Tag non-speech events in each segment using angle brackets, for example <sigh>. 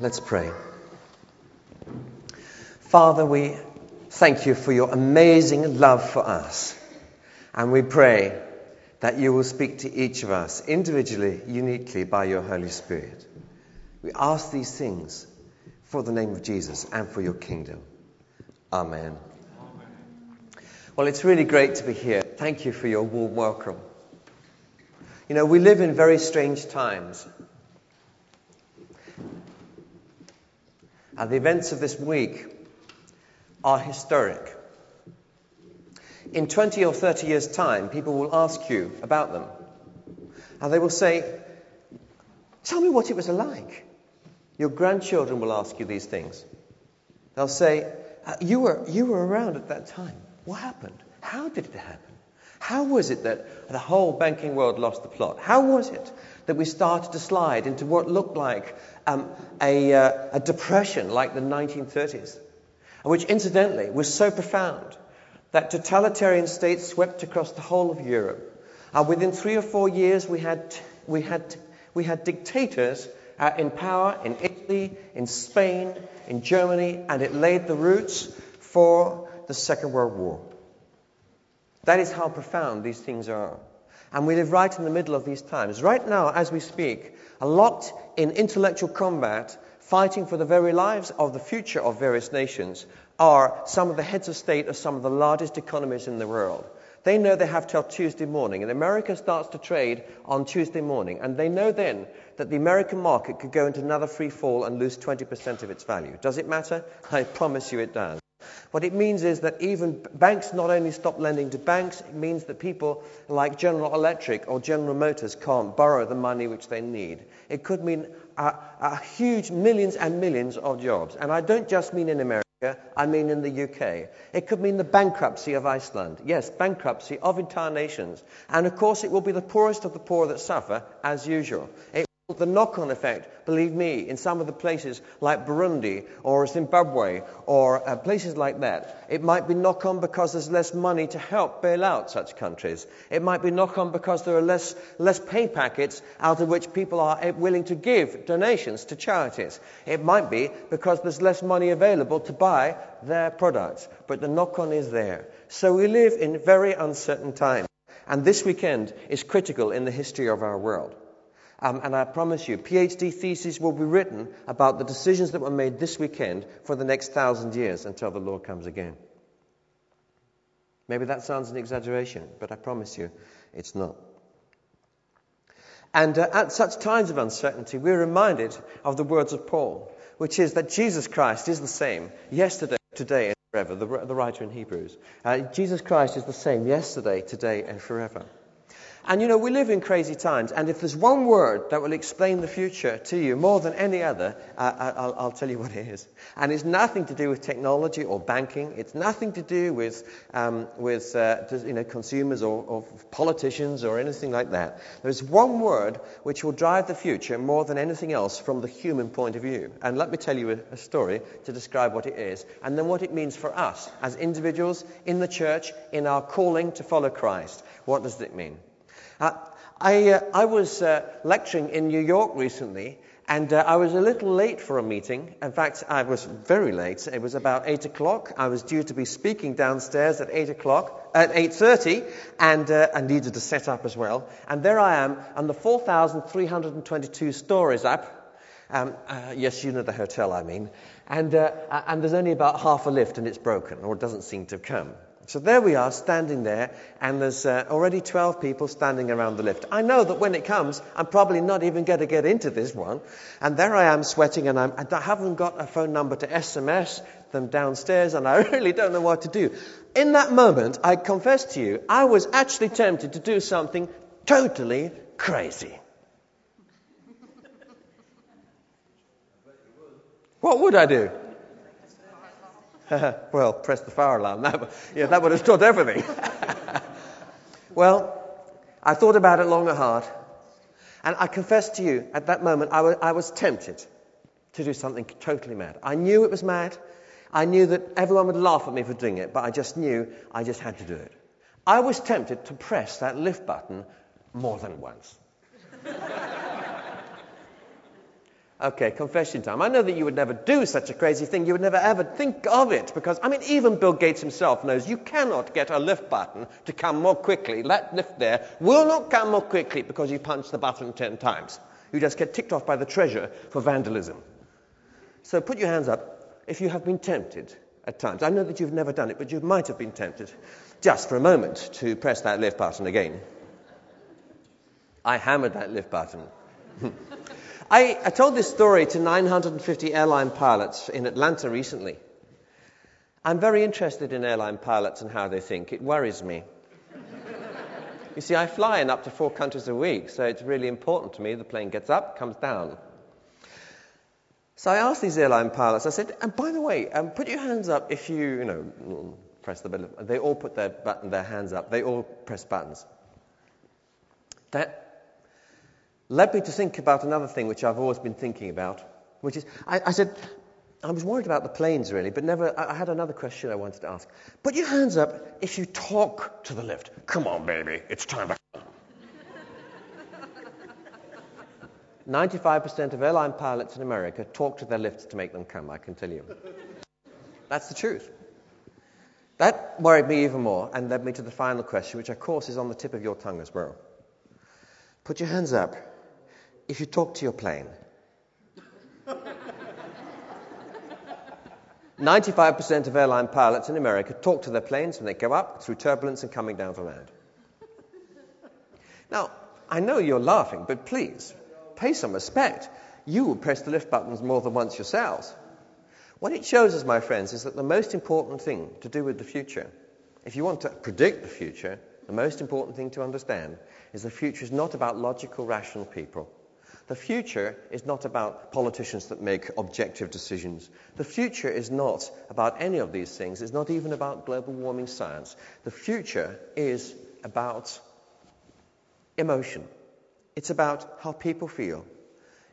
Let's pray. Father, we thank you for your amazing love for us. And we pray that you will speak to each of us individually, uniquely by your Holy Spirit. We ask these things for the name of Jesus and for your kingdom. Amen. Well, it's really great to be here. Thank you for your warm welcome. You know, we live in very strange times. And the events of this week are historic. In 20 or 30 years' time, people will ask you about them. And they will say, Tell me what it was like. Your grandchildren will ask you these things. They'll say, uh, you, were, you were around at that time. What happened? How did it happen? How was it that the whole banking world lost the plot? How was it that we started to slide into what looked like um, a, uh, a depression like the 1930s? Which, incidentally, was so profound that totalitarian states swept across the whole of Europe. Uh, within three or four years, we had, we had, we had dictators uh, in power in Italy, in Spain, in Germany, and it laid the roots for the Second World War. That is how profound these things are. And we live right in the middle of these times. Right now, as we speak, a lot in intellectual combat, fighting for the very lives of the future of various nations, are some of the heads of state of some of the largest economies in the world. They know they have till Tuesday morning, and America starts to trade on Tuesday morning, and they know then that the American market could go into another free fall and lose 20% of its value. Does it matter? I promise you it does. What it means is that even banks not only stop lending to banks, it means that people like General Electric or General Motors can't borrow the money which they need. It could mean a, a huge millions and millions of jobs. And I don't just mean in America. I mean in the UK. It could mean the bankruptcy of Iceland. Yes, bankruptcy of entire nations. And of course, it will be the poorest of the poor that suffer, as usual. It the knock on effect, believe me, in some of the places like Burundi or Zimbabwe or uh, places like that, it might be knock on because there's less money to help bail out such countries. It might be knock on because there are less, less pay packets out of which people are willing to give donations to charities. It might be because there's less money available to buy their products. But the knock on is there. So we live in very uncertain times. And this weekend is critical in the history of our world. Um, and I promise you, PhD theses will be written about the decisions that were made this weekend for the next thousand years until the Lord comes again. Maybe that sounds an exaggeration, but I promise you it's not. And uh, at such times of uncertainty, we're reminded of the words of Paul, which is that Jesus Christ is the same yesterday, today, and forever. The, the writer in Hebrews. Uh, Jesus Christ is the same yesterday, today, and forever. And you know, we live in crazy times, and if there's one word that will explain the future to you more than any other, uh, I'll, I'll, tell you what it is. And it's nothing to do with technology or banking. It's nothing to do with, um, with uh, you know, consumers or, or politicians or anything like that. There's one word which will drive the future more than anything else from the human point of view. And let me tell you a, a story to describe what it is, and then what it means for us as individuals in the church in our calling to follow Christ. What does it mean? Uh, I, uh, I, was uh, lecturing in New York recently, and uh, I was a little late for a meeting. In fact, I was very late. It was about 8 o'clock. I was due to be speaking downstairs at 8 o'clock, at 8.30, and uh, I needed to set up as well. And there I am, on the 4,322 stories up. Um, uh, yes, you know the hotel, I mean. And, and there's only about half a lift, and it's broken, or it doesn't seem to come. So there we are, standing there, and there's uh, already 12 people standing around the lift. I know that when it comes, I'm probably not even going to get into this one. And there I am sweating, and, and i haven't got a phone number to SMS them downstairs, and I <laughs> really don't know what to do. In that moment, I confess to you, I was actually tempted to do something totally crazy. What would I do? <laughs> well, press the fire alarm. That, yeah, that would have stopped everything. <laughs> well, I thought about it long and hard. And I confess to you, at that moment, I was, I was tempted to do something totally mad. I knew it was mad. I knew that everyone would laugh at me for doing it, but I just knew I just had to do it. I was tempted to press that lift button more than once. <laughs> Okay, confession time. I know that you would never do such a crazy thing. You would never ever think of it because, I mean, even Bill Gates himself knows you cannot get a lift button to come more quickly. That lift there will not come more quickly because you punch the button 10 times. You just get ticked off by the treasurer for vandalism. So put your hands up if you have been tempted at times. I know that you've never done it, but you might have been tempted just for a moment to press that lift button again. I hammered that lift button. <laughs> I, I told this story to 950 airline pilots in Atlanta recently. I'm very interested in airline pilots and how they think. It worries me. you see, I fly in up to four countries a week, so it's really important to me. The plane gets up, comes down. So I asked these airline pilots, I said, and by the way, um, put your hands up if you, you know, press the button. They all put their, button, their hands up. They all press buttons. That led me to think about another thing which I've always been thinking about, which is, I, I said, I was worried about the planes really, but never, I had another question I wanted to ask. Put your hands up if you talk to the lift. Come on, baby, it's time to. 95% of airline pilots in America talk to their lifts to make them come, I can tell you. That's the truth. That worried me even more and led me to the final question, which of course is on the tip of your tongue as well. Put your hands up if you talk to your plane. 95% of airline pilots in America talk to their planes when they go up through turbulence and coming down to land. Now, I know you're laughing, but please, pay some respect. You will press the lift buttons more than once yourselves. What it shows us, my friends, is that the most important thing to do with the future, if you want to predict the future, the most important thing to understand is the future is not about logical, rational people. The future is not about politicians that make objective decisions. The future is not about any of these things. It's not even about global warming science. The future is about emotion. It's about how people feel.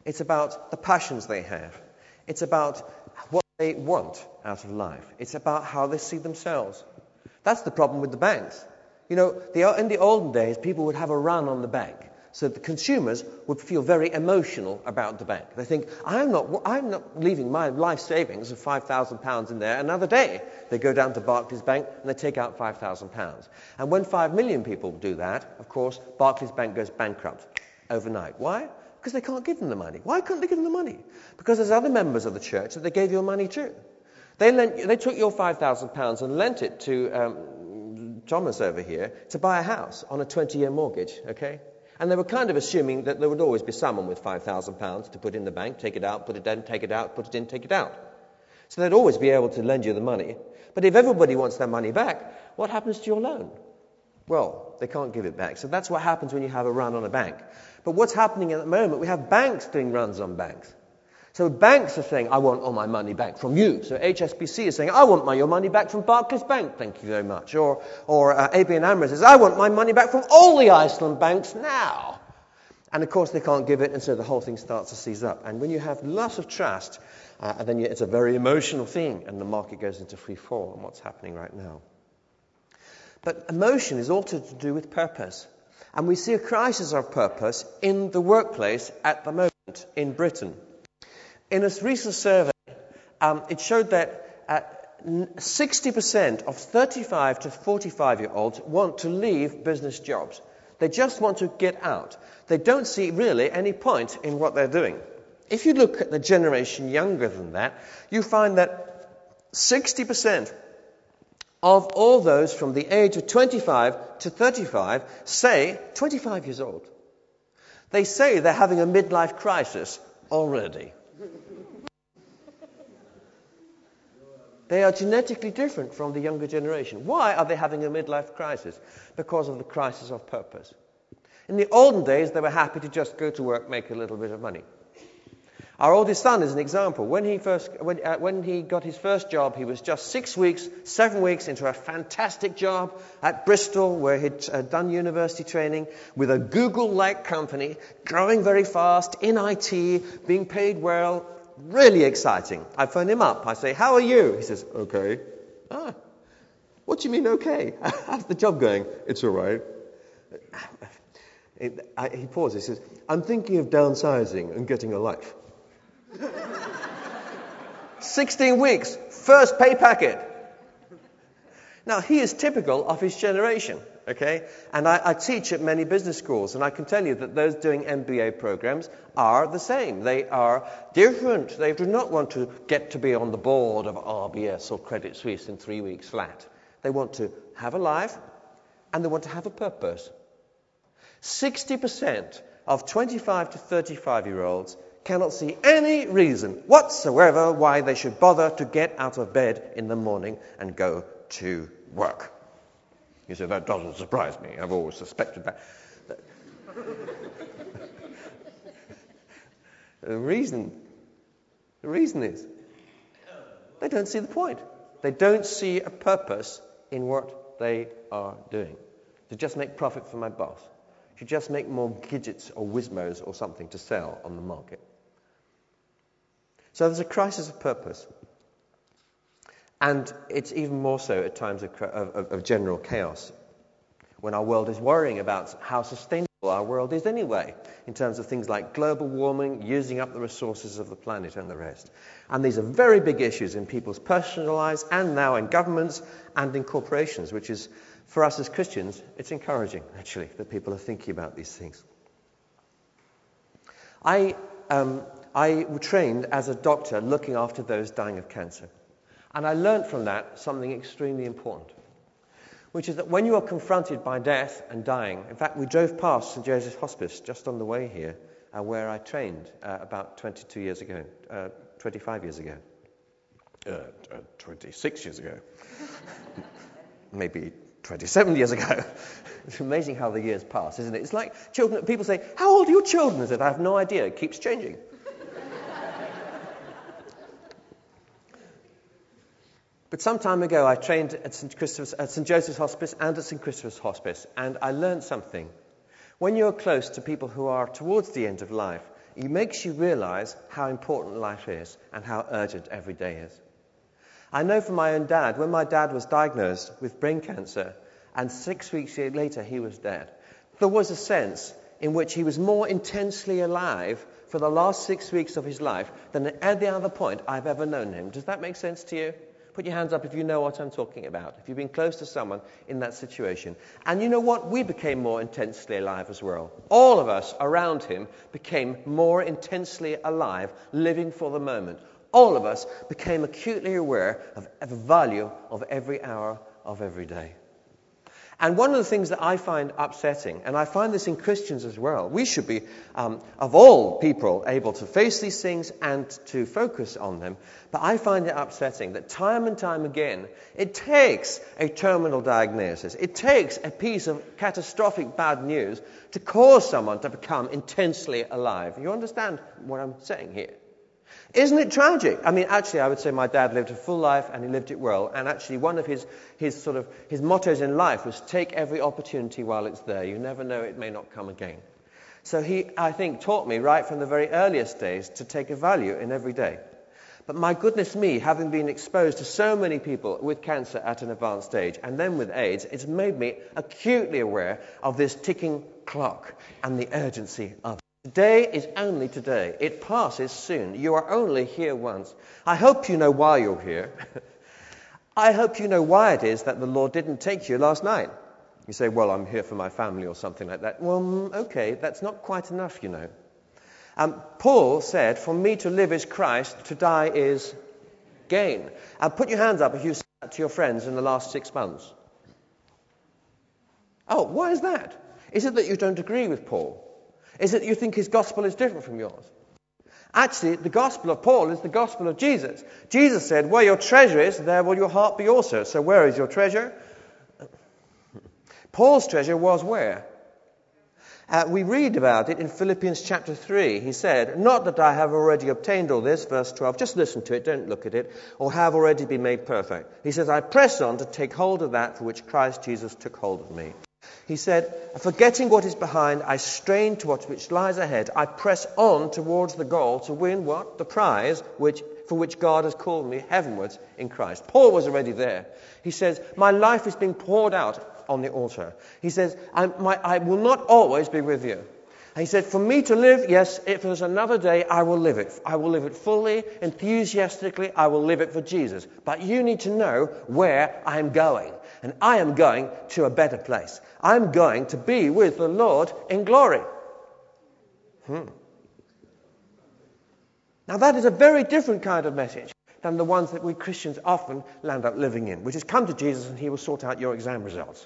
It's about the passions they have. It's about what they want out of life. It's about how they see themselves. That's the problem with the banks. You know, in the olden days, people would have a run on the bank. So the consumers would feel very emotional about the bank. They think, I'm not, I'm not leaving my life savings of £5,000 in there another day. They go down to Barclays Bank and they take out £5,000. And when 5 million people do that, of course, Barclays Bank goes bankrupt overnight. Why? Because they can't give them the money. Why can't they give them the money? Because there's other members of the church that they gave your money to. They, lent, they took your £5,000 and lent it to um, Thomas over here to buy a house on a 20 year mortgage, okay? And they were kind of assuming that there would always be someone with £5,000 to put in the bank, take it out, put it in, take it out, put it in, take it out. So they'd always be able to lend you the money. But if everybody wants their money back, what happens to your loan? Well, they can't give it back. So that's what happens when you have a run on a bank. But what's happening at the moment, we have banks doing runs on banks. So banks are saying, I want all my money back from you. So HSBC is saying, I want my, your money back from Barclays Bank, thank you very much. Or, or uh, ABN AMRO says, I want my money back from all the Iceland banks now. And of course they can't give it, and so the whole thing starts to seize up. And when you have loss of trust, uh, and then you, it's a very emotional thing, and the market goes into free fall, and what's happening right now. But emotion is also to do with purpose. And we see a crisis of purpose in the workplace at the moment in Britain. In a recent survey, um, it showed that uh, 60% of 35 to 45 year olds want to leave business jobs. They just want to get out. They don't see really any point in what they're doing. If you look at the generation younger than that, you find that 60% of all those from the age of 25 to 35 say, 25 years old, they say they're having a midlife crisis already. They are genetically different from the younger generation. Why are they having a midlife crisis? Because of the crisis of purpose. In the olden days, they were happy to just go to work, make a little bit of money. Our oldest son is an example. When he, first, when, uh, when he got his first job, he was just six weeks, seven weeks into a fantastic job at Bristol, where he'd uh, done university training with a Google like company, growing very fast in IT, being paid well, really exciting. I phone him up. I say, How are you? He says, Okay. Ah, what do you mean, okay? <laughs> How's the job going? It's all right. <laughs> He pauses. He says, I'm thinking of downsizing and getting a life. 16 weeks, first pay packet. Now, he is typical of his generation, okay? And I, I, teach at many business schools, and I can tell you that those doing MBA programs are the same. They are different. They do not want to get to be on the board of RBS or Credit Suisse in three weeks flat. They want to have a life, and they want to have a purpose. 60% of 25 to 35 year olds cannot see any reason whatsoever why they should bother to get out of bed in the morning and go to work. You say, that doesn't surprise me. I've always suspected that. <laughs> the reason, the reason is they don't see the point. They don't see a purpose in what they are doing. To just make profit for my boss. To just make more gadgets or Wizmos or something to sell on the market. So there's a crisis of purpose. And it's even more so at times of, of, of, general chaos, when our world is worrying about how sustainable our world is anyway, in terms of things like global warming, using up the resources of the planet, and the rest. And these are very big issues in people's personal lives, and now in governments and in corporations, which is, for us as Christians, it's encouraging, actually, that people are thinking about these things. I um, I trained as a doctor looking after those dying of cancer. And I learned from that something extremely important, which is that when you are confronted by death and dying, in fact, we drove past St. Joseph's Hospice just on the way here, uh, where I trained uh, about 22 years ago, uh, 25 years ago, uh, uh, 26 years ago, <laughs> maybe 27 years ago. <laughs> it's amazing how the years pass, isn't it? It's like children, people say, How old are your children? I said, I have no idea. It keeps changing. But some time ago, I trained at St. Christopher's, at St. Joseph's Hospice and at St. Christopher's Hospice, and I learned something. When you're close to people who are towards the end of life, it makes you realize how important life is and how urgent every day is. I know from my own dad, when my dad was diagnosed with brain cancer, and six weeks later he was dead, there was a sense in which he was more intensely alive for the last six weeks of his life than at any other point I've ever known him. Does that make sense to you? Put your hands up if you know what I'm talking about, if you've been close to someone in that situation. And you know what? We became more intensely alive as well. All of us around him became more intensely alive, living for the moment. All of us became acutely aware of the value of every hour of every day. And one of the things that I find upsetting, and I find this in Christians as well, we should be, um, of all people, able to face these things and to focus on them. But I find it upsetting that time and time again, it takes a terminal diagnosis, it takes a piece of catastrophic bad news to cause someone to become intensely alive. You understand what I'm saying here? Isn't it tragic? I mean, actually, I would say my dad lived a full life and he lived it well. And actually, one of his, his sort of his mottos in life was take every opportunity while it's there. You never know, it may not come again. So he, I think, taught me right from the very earliest days to take a value in every day. But my goodness me, having been exposed to so many people with cancer at an advanced stage and then with AIDS, it's made me acutely aware of this ticking clock and the urgency of Today is only today. It passes soon. You are only here once. I hope you know why you're here. <laughs> I hope you know why it is that the Lord didn't take you last night. You say, well, I'm here for my family or something like that. Well, mm, okay, that's not quite enough, you know. Um, Paul said, for me to live is Christ, to die is gain. Uh, put your hands up if you said that to your friends in the last six months. Oh, why is that? Is it that you don't agree with Paul? Is that you think his gospel is different from yours. Actually, the gospel of Paul is the gospel of Jesus. Jesus said, Where your treasure is, there will your heart be also. So, where is your treasure? <laughs> Paul's treasure was where? Uh, we read about it in Philippians chapter 3. He said, Not that I have already obtained all this, verse 12, just listen to it, don't look at it, or have already been made perfect. He says, I press on to take hold of that for which Christ Jesus took hold of me. He said, Forgetting what is behind, I strain towards which lies ahead. I press on towards the goal to win what? The prize which, for which God has called me heavenwards in Christ. Paul was already there. He says, My life is being poured out on the altar. He says, I, my, I will not always be with you. And he said, For me to live, yes, if there's another day, I will live it. I will live it fully, enthusiastically, I will live it for Jesus. But you need to know where I'm going. And I am going to a better place. I'm going to be with the Lord in glory. Hmm. Now, that is a very different kind of message than the ones that we Christians often land up living in, which is come to Jesus and he will sort out your exam results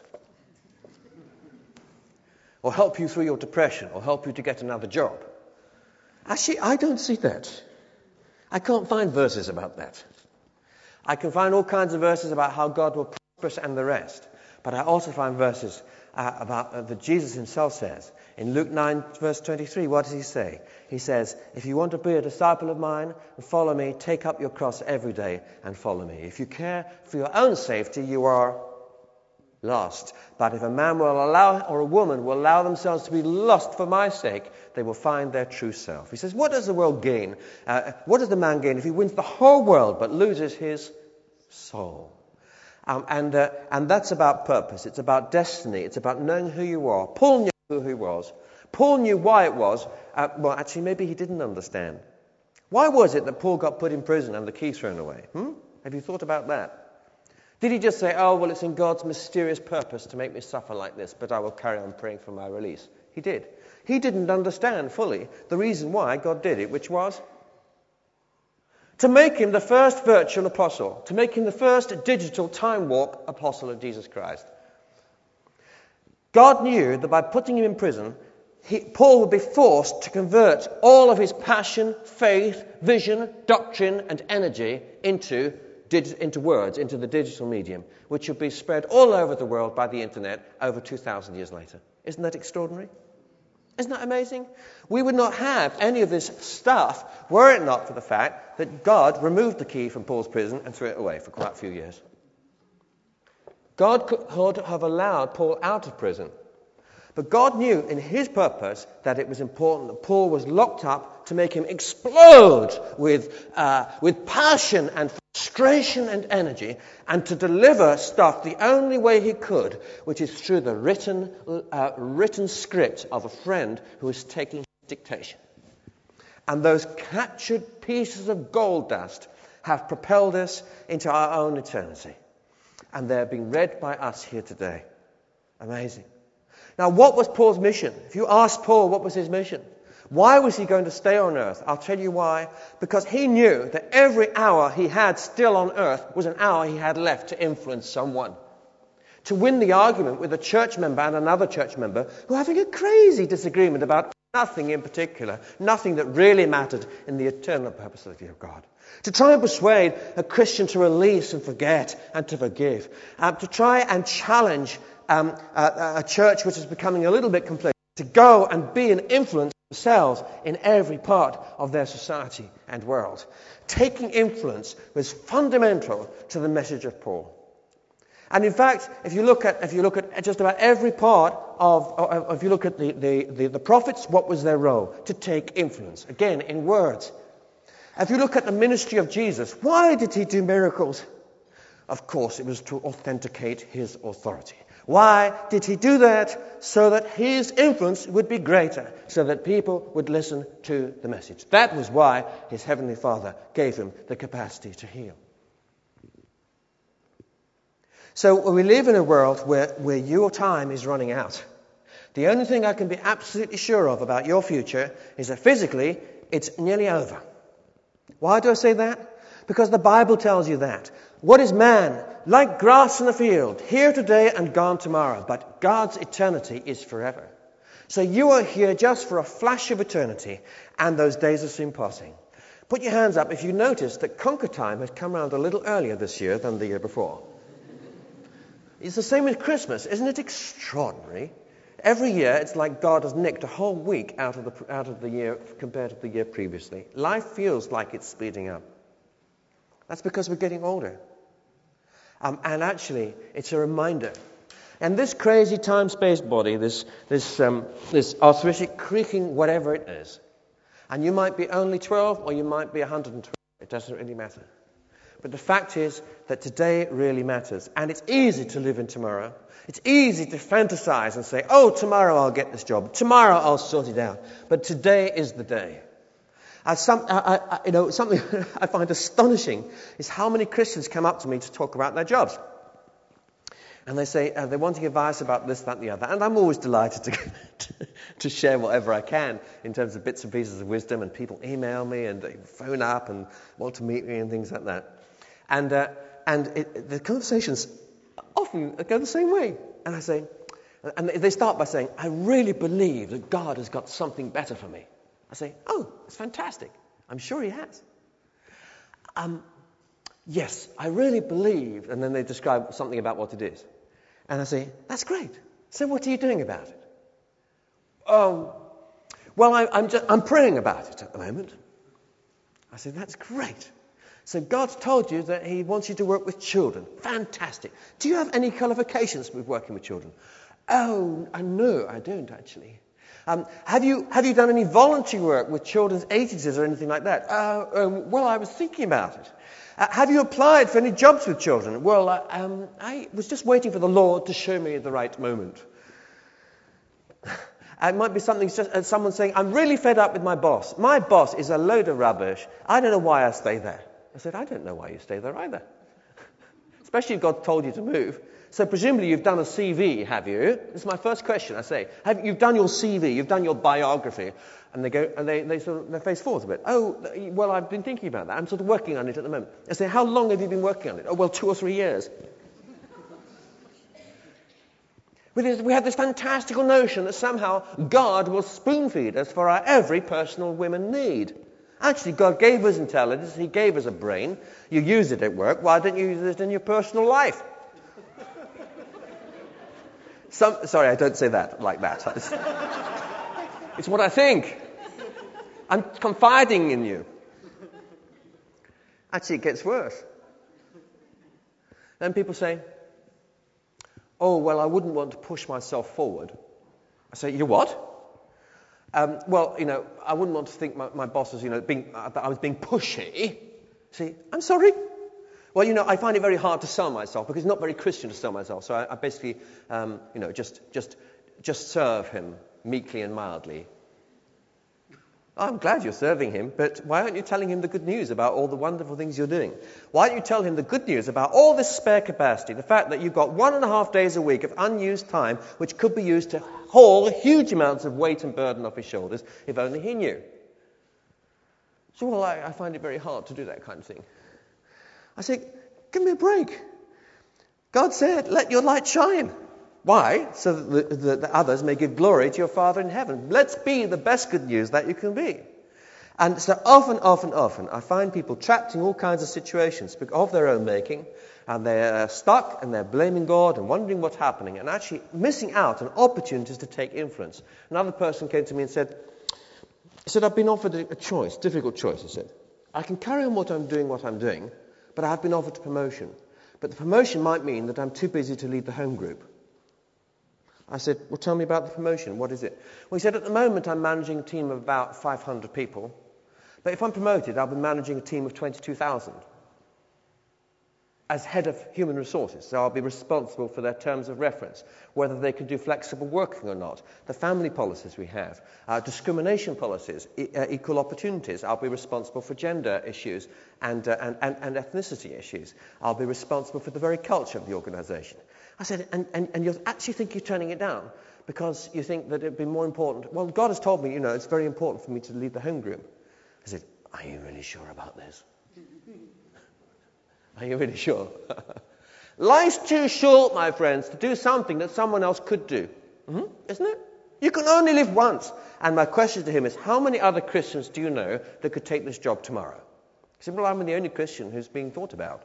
or help you through your depression, or help you to get another job. Actually, I don't see that. I can't find verses about that. I can find all kinds of verses about how God will and the rest. But I also find verses uh, about uh, that Jesus himself says. In Luke 9, verse 23, what does he say? He says, If you want to be a disciple of mine and follow me, take up your cross every day and follow me. If you care for your own safety, you are lost. But if a man will allow, or a woman will allow themselves to be lost for my sake, they will find their true self. He says, What does the world gain? Uh, what does the man gain if he wins the whole world but loses his soul? Um, and, uh, and that's about purpose. It's about destiny. It's about knowing who you are. Paul knew who he was. Paul knew why it was. Uh, well, actually, maybe he didn't understand. Why was it that Paul got put in prison and the key thrown away? Hmm? Have you thought about that? Did he just say, oh, well, it's in God's mysterious purpose to make me suffer like this, but I will carry on praying for my release? He did. He didn't understand fully the reason why God did it, which was to make him the first virtual apostle, to make him the first digital time walk apostle of Jesus Christ. God knew that by putting him in prison, he, Paul would be forced to convert all of his passion, faith, vision, doctrine, and energy into into words, into the digital medium, which would be spread all over the world by the internet over 2,000 years later. Isn't that extraordinary? Isn't that amazing? We would not have any of this stuff were it not for the fact that God removed the key from Paul's prison and threw it away for quite a few years. God could have allowed Paul out of prison but God knew in his purpose that it was important that Paul was locked up to make him explode with, uh, with passion and frustration and energy and to deliver stuff the only way he could, which is through the written, uh, written script of a friend who was taking dictation. And those captured pieces of gold dust have propelled us into our own eternity. And they're being read by us here today. Amazing. Now, what was Paul's mission? If you ask Paul what was his mission, why was he going to stay on earth? I'll tell you why. Because he knew that every hour he had still on earth was an hour he had left to influence someone. To win the argument with a church member and another church member who are having a crazy disagreement about nothing in particular, nothing that really mattered in the eternal purpose of God. To try and persuade a Christian to release and forget and to forgive. Um, to try and challenge um, a, a church which is becoming a little bit complacent to go and be an influence themselves in every part of their society and world. Taking influence was fundamental to the message of Paul. And in fact, if you look at, if you look at just about every part of, if you look at the, the, the, the prophets, what was their role? To take influence. Again, in words. If you look at the ministry of Jesus, why did he do miracles? Of course, it was to authenticate his authority. Why did he do that? So that his influence would be greater, so that people would listen to the message. That was why his heavenly Father gave him the capacity to heal. So we live in a world where, where your time is running out. The only thing I can be absolutely sure of about your future is that physically it's nearly over. Why do I say that? Because the Bible tells you that. What is man? Like grass in the field, here today and gone tomorrow. But God's eternity is forever. So you are here just for a flash of eternity, and those days are soon passing. Put your hands up if you notice that conker time has come around a little earlier this year than the year before. It's the same with Christmas. Isn't it extraordinary? Every year, it's like God has nicked a whole week out of the, out of the year compared to the year previously. Life feels like it's speeding up. That's because we're getting older. Um, and actually, it's a reminder. And this crazy time space body, this, this, um, this arthritic creaking, whatever it is, and you might be only 12 or you might be 112, it doesn't really matter. But the fact is that today really matters. And it's easy to live in tomorrow. It's easy to fantasize and say, oh, tomorrow I'll get this job. Tomorrow I'll sort it out. But today is the day. Some, I, I, you know, something <laughs> I find astonishing is how many Christians come up to me to talk about their jobs. And they say uh, they're wanting advice about this, that, and the other. And I'm always delighted to, <laughs> to, to, share whatever I can in terms of bits and pieces of wisdom. And people email me and they phone up and want to meet me and things like that. And, uh, and it, the conversations often go the same way. And I say, and they start by saying, I really believe that God has got something better for me. I say, Oh, it's fantastic. I'm sure He has. Um, yes, I really believe. And then they describe something about what it is. And I say, That's great. So what are you doing about it? Oh, well, I, I'm, just, I'm praying about it at the moment. I said, That's great. So God's told you that He wants you to work with children. Fantastic. Do you have any qualifications with working with children? Oh, no, I don't actually. Um, have, you, have you done any voluntary work with children's agencies or anything like that? Uh, um, well, I was thinking about it. Uh, have you applied for any jobs with children? Well, uh, um, I was just waiting for the Lord to show me the right moment. <laughs> it might be something just uh, someone saying, I'm really fed up with my boss. My boss is a load of rubbish. I don't know why I stay there. I said, I don't know why you stay there either. <laughs> Especially if God told you to move. So presumably you've done a CV, have you? This is my first question. I say, have, you've done your CV, you've done your biography, and they go, and they, they sort of, face falls a bit. Oh, well, I've been thinking about that. I'm sort of working on it at the moment. I say, how long have you been working on it? Oh, well, two or three years. We have this fantastical notion that somehow God will spoon feed us for our every personal women need. Actually, God gave us intelligence. He gave us a brain. You use it at work. Why don't you use it in your personal life? Some, sorry, I don't say that like that. <laughs> It's, what I think. I'm confiding in you. Actually, it gets worse. Then people say, Oh, well, I wouldn't want to push myself forward. I say, You what? Um, well, you know, I wouldn't want to think my, my boss was, you know, being, uh, that I was being pushy. See, I'm sorry. Well, you know, I find it very hard to sell myself because it's not very Christian to sell myself. So I, I basically, um, you know, just, just, just serve him meekly and mildly. I'm glad you're serving him, but why aren't you telling him the good news about all the wonderful things you're doing? Why don't you tell him the good news about all this spare capacity, the fact that you've got one and a half days a week of unused time, which could be used to haul huge amounts of weight and burden off his shoulders, if only he knew? So, well, I, I find it very hard to do that kind of thing. I say, give me a break. God said, let your light shine. Why? So that the, the, the, others may give glory to your Father in heaven. Let's be the best good news that you can be. And so often, often, often, I find people trapped in all kinds of situations of their own making, and they're uh, stuck and they're blaming God and wondering what's happening and actually missing out on opportunities to take influence. Another person came to me and said, he said, I've been offered a choice, difficult choice, he said. I can carry on what I'm doing, what I'm doing, but I have been offered a promotion. But the promotion might mean that I'm too busy to lead the home group. I said, Well, tell me about the promotion. What is it? Well, he said, At the moment, I'm managing a team of about 500 people. But if I'm promoted, I'll be managing a team of 22,000 as head of human resources. So I'll be responsible for their terms of reference, whether they can do flexible working or not, the family policies we have, uh, discrimination policies, e- uh, equal opportunities. I'll be responsible for gender issues and, uh, and, and, and, ethnicity issues. I'll be responsible for the very culture of the organization. I said, and, and, and you actually think you're turning it down because you think that it'd be more important. Well, God has told me, you know, it's very important for me to lead the home group. I said, Are you really sure about this? Are you really sure? <laughs> Life's too short, my friends, to do something that someone else could do. Mm-hmm. Isn't it? You can only live once. And my question to him is, how many other Christians do you know that could take this job tomorrow? He said, well, I'm the only Christian who's being thought about.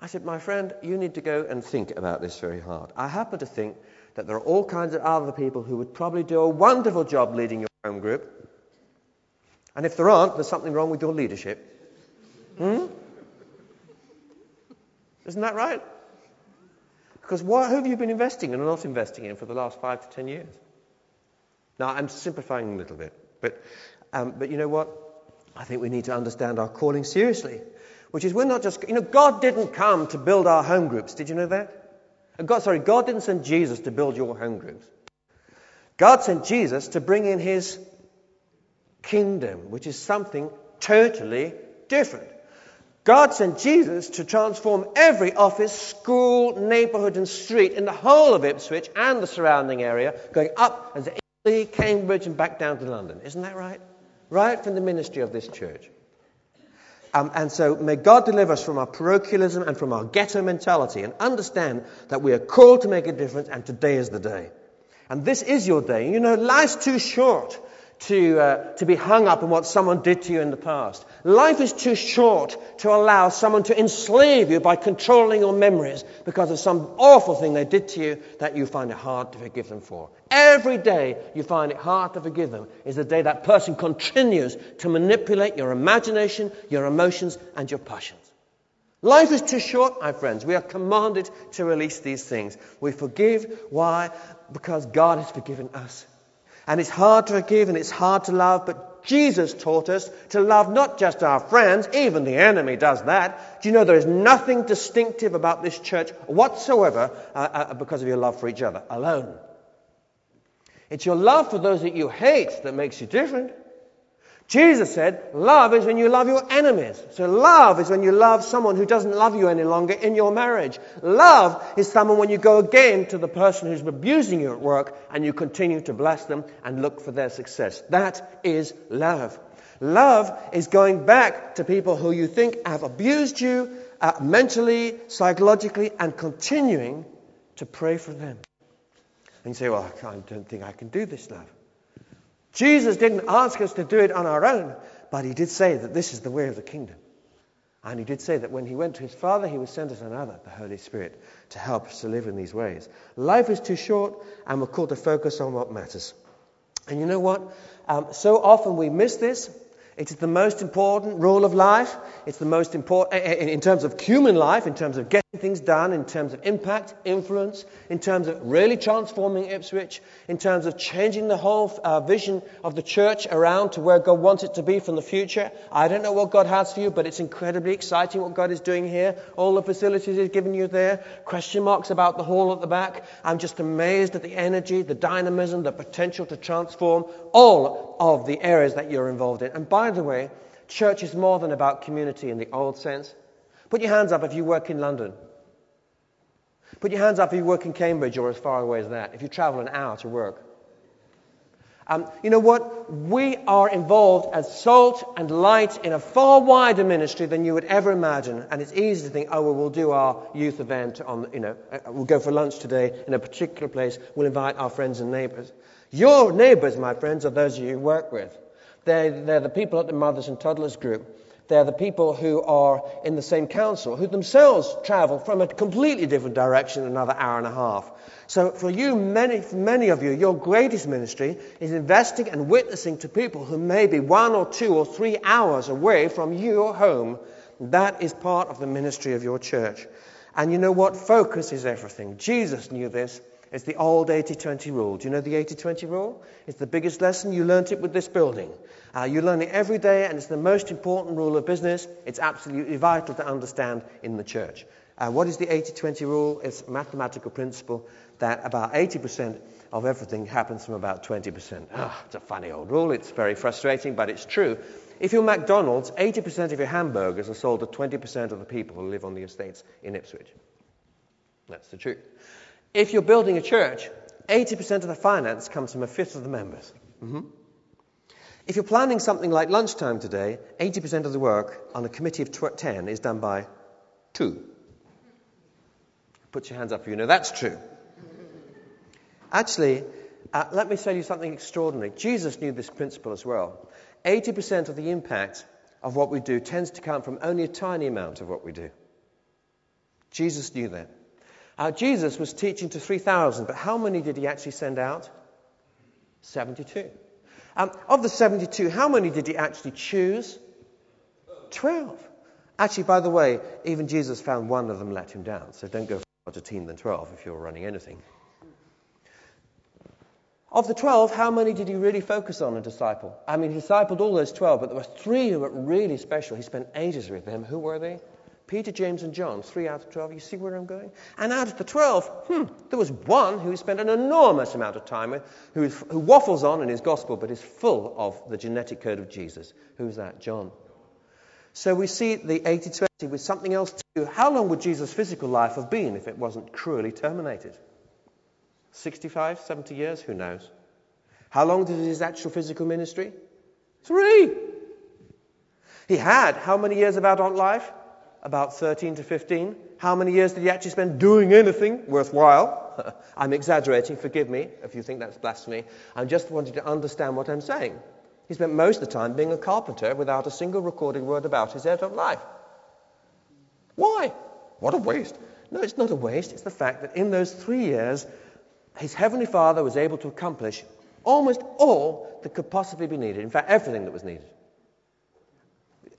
I said, my friend, you need to go and think about this very hard. I happen to think that there are all kinds of other people who would probably do a wonderful job leading your home group. And if there aren't, there's something wrong with your leadership. Hmm? Isn't that right? Because what, who have you been investing in not investing in for the last five to ten years? Now, I'm simplifying a little bit, but, um, but you know what? I think we need to understand our calling seriously, which is we're not just, you know, God didn't come to build our home groups. Did you know that? God, sorry, God didn't send Jesus to build your home groups. God sent Jesus to bring in his kingdom, which is something totally different. God sent Jesus to transform every office, school, neighborhood, and street in the whole of Ipswich and the surrounding area, going up into Italy, Cambridge, and back down to London. Isn't that right? Right from the ministry of this church. Um, and so may God deliver us from our parochialism and from our ghetto mentality and understand that we are called to make a difference and today is the day. And this is your day. You know, life's too short to, uh, to be hung up on what someone did to you in the past. Life is too short to allow someone to enslave you by controlling your memories because of some awful thing they did to you that you find it hard to forgive them for. Every day you find it hard to forgive them is the day that person continues to manipulate your imagination, your emotions, and your passions. Life is too short, my friends. We are commanded to release these things. We forgive. Why? Because God has forgiven us. And it's hard to forgive and it's hard to love, but Jesus taught us to love not just our friends, even the enemy does that. Do you know there is nothing distinctive about this church whatsoever uh, uh, because of your love for each other alone? It's your love for those that you hate that makes you different. Jesus said, love is when you love your enemies. So love is when you love someone who doesn't love you any longer in your marriage. Love is someone when you go again to the person who's abusing you at work and you continue to bless them and look for their success. That is love. Love is going back to people who you think have abused you uh, mentally, psychologically, and continuing to pray for them. And you say, well, I don't think I can do this, love. Jesus didn't ask us to do it on our own, but he did say that this is the way of the kingdom. And he did say that when he went to his Father, he would send us another, the Holy Spirit, to help us to live in these ways. Life is too short, and we're called to focus on what matters. And you know what? Um, so often we miss this it is the most important rule of life. It's the most important in terms of human life, in terms of getting things done, in terms of impact, influence, in terms of really transforming Ipswich, in terms of changing the whole uh, vision of the church around to where God wants it to be from the future. I don't know what God has for you, but it's incredibly exciting what God is doing here. All the facilities He's given you there. Question marks about the hall at the back. I'm just amazed at the energy, the dynamism, the potential to transform all of the areas that you're involved in. And by the way, church is more than about community in the old sense. Put your hands up if you work in London. Put your hands up if you work in Cambridge or as far away as that, if you travel an hour to work. Um, you know what? We are involved as salt and light in a far wider ministry than you would ever imagine. And it's easy to think, oh, well, we'll do our youth event on, you know, uh, we'll go for lunch today in a particular place. We'll invite our friends and neighbors. Your neighbors, my friends, are those you work with. They're, they're the people at the Mothers and Toddlers group. They're the people who are in the same council, who themselves travel from a completely different direction another hour and a half. So for you, many, for many of you, your greatest ministry is investing and witnessing to people who may be one or two or three hours away from your home. That is part of the ministry of your church. And you know what? Focus is everything. Jesus knew this. It's the old 80 20 rule. Do you know the 80 20 rule? It's the biggest lesson. You learnt it with this building. Uh, you learn it every day, and it's the most important rule of business. It's absolutely vital to understand in the church. Uh, what is the 80 20 rule? It's a mathematical principle that about 80% of everything happens from about 20%. Oh, ah, it's a funny old rule. It's very frustrating, but it's true. If you're McDonald's, 80% of your hamburgers are sold to 20% of the people who live on the estates in Ipswich. That's the truth. If you're building a church, 80% of the finance comes from a fifth of the members. Mm-hmm. If you're planning something like lunchtime today, 80% of the work on a committee of 10 is done by two. Put your hands up if you know that's true. Actually, uh, let me tell you something extraordinary. Jesus knew this principle as well. 80% of the impact of what we do tends to come from only a tiny amount of what we do. Jesus knew that. Uh, Jesus was teaching to 3,000, but how many did he actually send out? 72. Um, of the 72, how many did he actually choose? 12. Actually, by the way, even Jesus found one of them let him down, so don't go for a larger team than 12 if you're running anything. Of the 12, how many did he really focus on and disciple? I mean, he discipled all those 12, but there were three who were really special. He spent ages with them. Who were they? Peter, James, and John, three out of 12. You see where I'm going? And out of the 12, hmm, there was one who spent an enormous amount of time with, who, is, who waffles on in his gospel, but is full of the genetic code of Jesus. Who's that? John. So we see the 80 20 with something else too. How long would Jesus' physical life have been if it wasn't cruelly terminated? 65, 70 years? Who knows? How long did his actual physical ministry? Three. He had how many years of adult life? About 13 to 15. How many years did he actually spend doing anything worthwhile? <laughs> I'm exaggerating, forgive me if you think that's blasphemy. I'm just wanting to understand what I'm saying. He spent most of the time being a carpenter without a single recorded word about his adult life. Why? What a waste. No, it's not a waste. It's the fact that in those three years, his Heavenly Father was able to accomplish almost all that could possibly be needed. In fact, everything that was needed.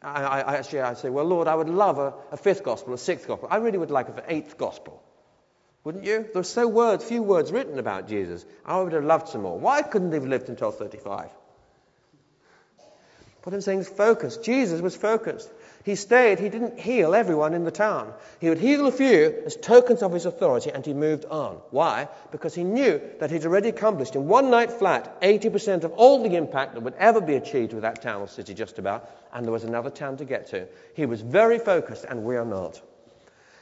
I, I actually I say, well, Lord, I would love a, a, fifth gospel, a sixth gospel. I really would like an eighth gospel. Wouldn't you? There's so words, few words written about Jesus. I would have loved some more. Why couldn't they have lived until 35? What I'm saying is focus. Jesus was focused. He stayed, he didn't heal everyone in the town. He would heal a few as tokens of his authority and he moved on. Why? Because he knew that he'd already accomplished in one night flat 80% of all the impact that would ever be achieved with that town or city, just about, and there was another town to get to. He was very focused, and we are not.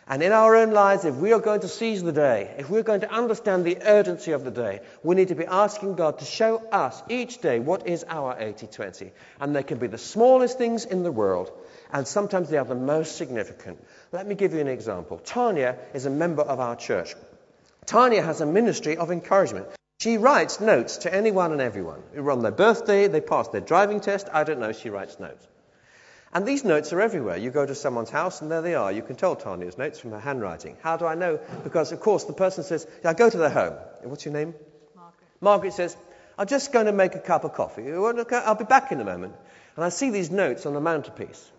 And in our own lives, if we are going to seize the day, if we're going to understand the urgency of the day, we need to be asking God to show us each day what is our 80 20. And they can be the smallest things in the world, and sometimes they are the most significant. Let me give you an example. Tanya is a member of our church. Tanya has a ministry of encouragement. She writes notes to anyone and everyone. Who on their birthday, they pass their driving test, I don't know, she writes notes. And these notes are everywhere. You go to someone's house and there they are. You can tell Tanya's notes from her handwriting. How do I know? Because, of course, the person says, I go to their home. What's your name? Margaret. Margaret says, I'm just going to make a cup of coffee. I'll be back in a moment. And I see these notes on the mantelpiece.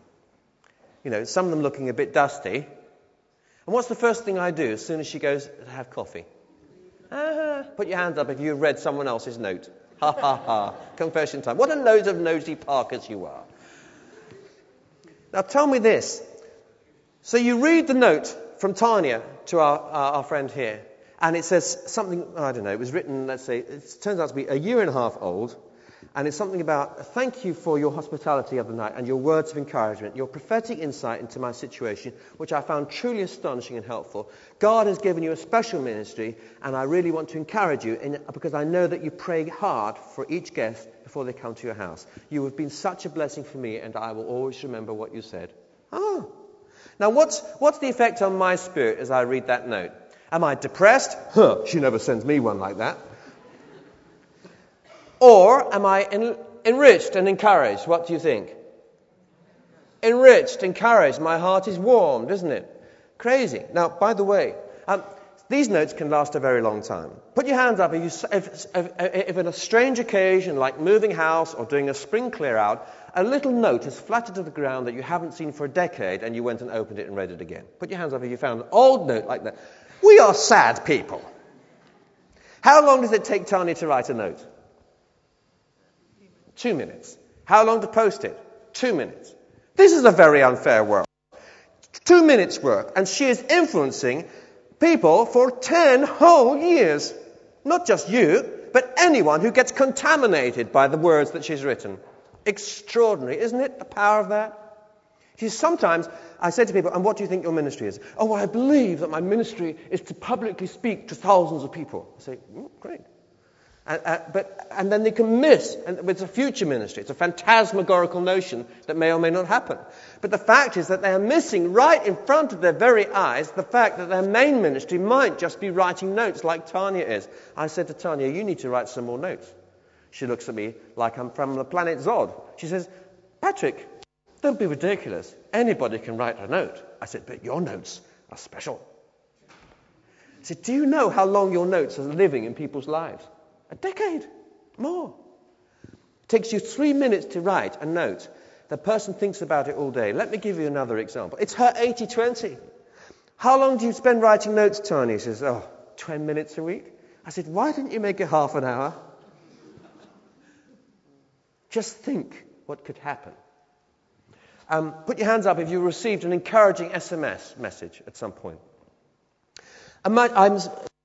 You know, some of them looking a bit dusty. And what's the first thing I do as soon as she goes to have coffee? Uh, put your hands up if you read someone else's note. Ha ha ha. Confession time. What a load of nosy Parkers you are. Now tell me this. So you read the note from Tanya to our, our, our friend here, and it says something, I don't know, it was written, let's say, it turns out to be a year and a half old, and it's something about thank you for your hospitality the night and your words of encouragement, your prophetic insight into my situation, which I found truly astonishing and helpful. God has given you a special ministry, and I really want to encourage you in, because I know that you pray hard for each guest before they come to your house. You have been such a blessing for me, and I will always remember what you said. Oh. Now, what's, what's the effect on my spirit as I read that note? Am I depressed? Huh, she never sends me one like that. Or am I en- enriched and encouraged? What do you think? Enriched, encouraged. My heart is warmed, isn't it? Crazy. Now, by the way, um, these notes can last a very long time. Put your hands up if, you, if, if, if in a strange occasion, like moving house or doing a spring clear out, a little note has flattened to the ground that you haven't seen for a decade and you went and opened it and read it again. Put your hands up if you found an old note like that. We are sad people. How long does it take Tanya to write a note? Two minutes. How long to post it? Two minutes. This is a very unfair world. Two minutes work, and she is influencing people for 10 whole years. Not just you, but anyone who gets contaminated by the words that she's written. Extraordinary, isn't it? The power of that? See, sometimes I say to people, and what do you think your ministry is? Oh, well, I believe that my ministry is to publicly speak to thousands of people. I say, mm, great. And, uh, but, and then they can miss, and it's a future ministry. It's a phantasmagorical notion that may or may not happen. But the fact is that they are missing right in front of their very eyes the fact that their main ministry might just be writing notes like Tanya is. I said to Tanya, you need to write some more notes. She looks at me like I'm from the planet Zod. She says, Patrick, don't be ridiculous. Anybody can write a note. I said, but your notes are special. I said, do you know how long your notes are living in people's lives? A decade. More. It takes you three minutes to write a note. The person thinks about it all day. Let me give you another example. It's her 80 20. How long do you spend writing notes, Tony? She says, Oh, 10 minutes a week. I said, Why didn't you make it half an hour? Just think what could happen. Um, put your hands up if you received an encouraging SMS message at some point. I'm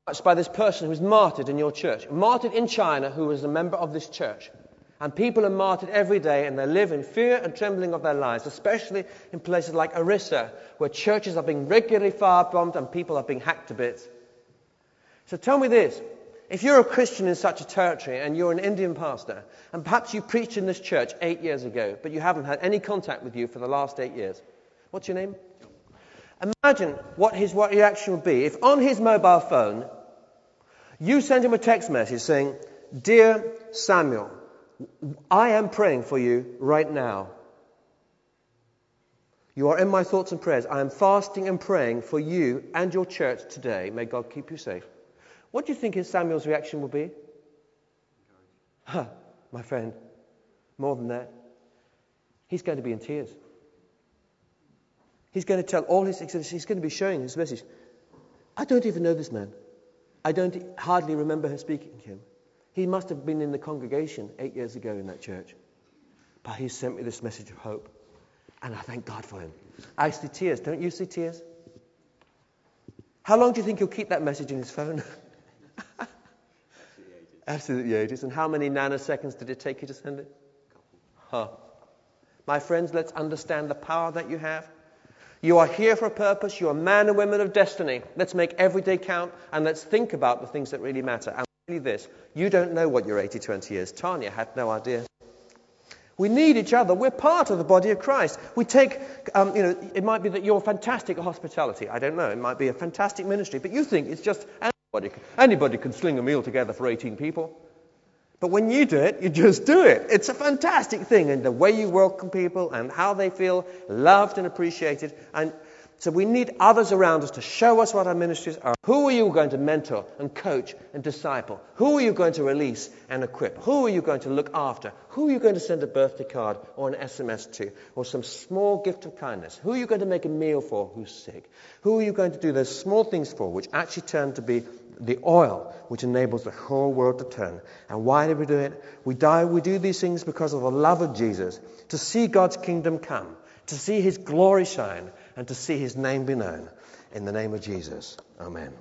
touched by this person who was martyred in your church, martyred in China, who was a member of this church. And people are martyred every day, and they live in fear and trembling of their lives, especially in places like Orissa, where churches are being regularly firebombed and people are being hacked to bits. So tell me this if you're a Christian in such a territory and you're an Indian pastor, and perhaps you preached in this church eight years ago, but you haven't had any contact with you for the last eight years, what's your name? Imagine what his reaction would be if on his mobile phone you send him a text message saying, Dear Samuel, I am praying for you right now. You are in my thoughts and prayers. I am fasting and praying for you and your church today. May God keep you safe. What do you think his Samuel's reaction will be? Huh, my friend, more than that. He's going to be in tears. He's going to tell all his he's going to be showing his message. I don't even know this man. I don't hardly remember her speaking to him. He must have been in the congregation eight years ago in that church. But he sent me this message of hope. And I thank God for him. I see tears. Don't you see tears? How long do you think he'll keep that message in his phone? <laughs> Absolutely ages. And how many nanoseconds did it take you to send it? Huh. My friends, let's understand the power that you have. You are here for a purpose. You are men and women of destiny. Let's make every day count and let's think about the things that really matter. And really this, you don't know what your 80 20 is. Tanya had no idea. We need each other. We're part of the body of Christ. We take, um, you know, it might be that you're fantastic at hospitality. I don't know. It might be a fantastic ministry, but you think it's just Anybody, anybody can sling a meal together for 18 people. But when you do it, you just do it. It's a fantastic thing. And the way you welcome people and how they feel loved and appreciated. And so we need others around us to show us what our ministries are. Who are you going to mentor and coach and disciple? Who are you going to release and equip? Who are you going to look after? Who are you going to send a birthday card or an SMS to or some small gift of kindness? Who are you going to make a meal for who's sick? Who are you going to do those small things for which actually turn to be the oil which enables the whole world to turn. And why do we do it? We, die, we do these things because of the love of Jesus, to see God's kingdom come, to see his glory shine, and to see his name be known. In the name of Jesus. Amen.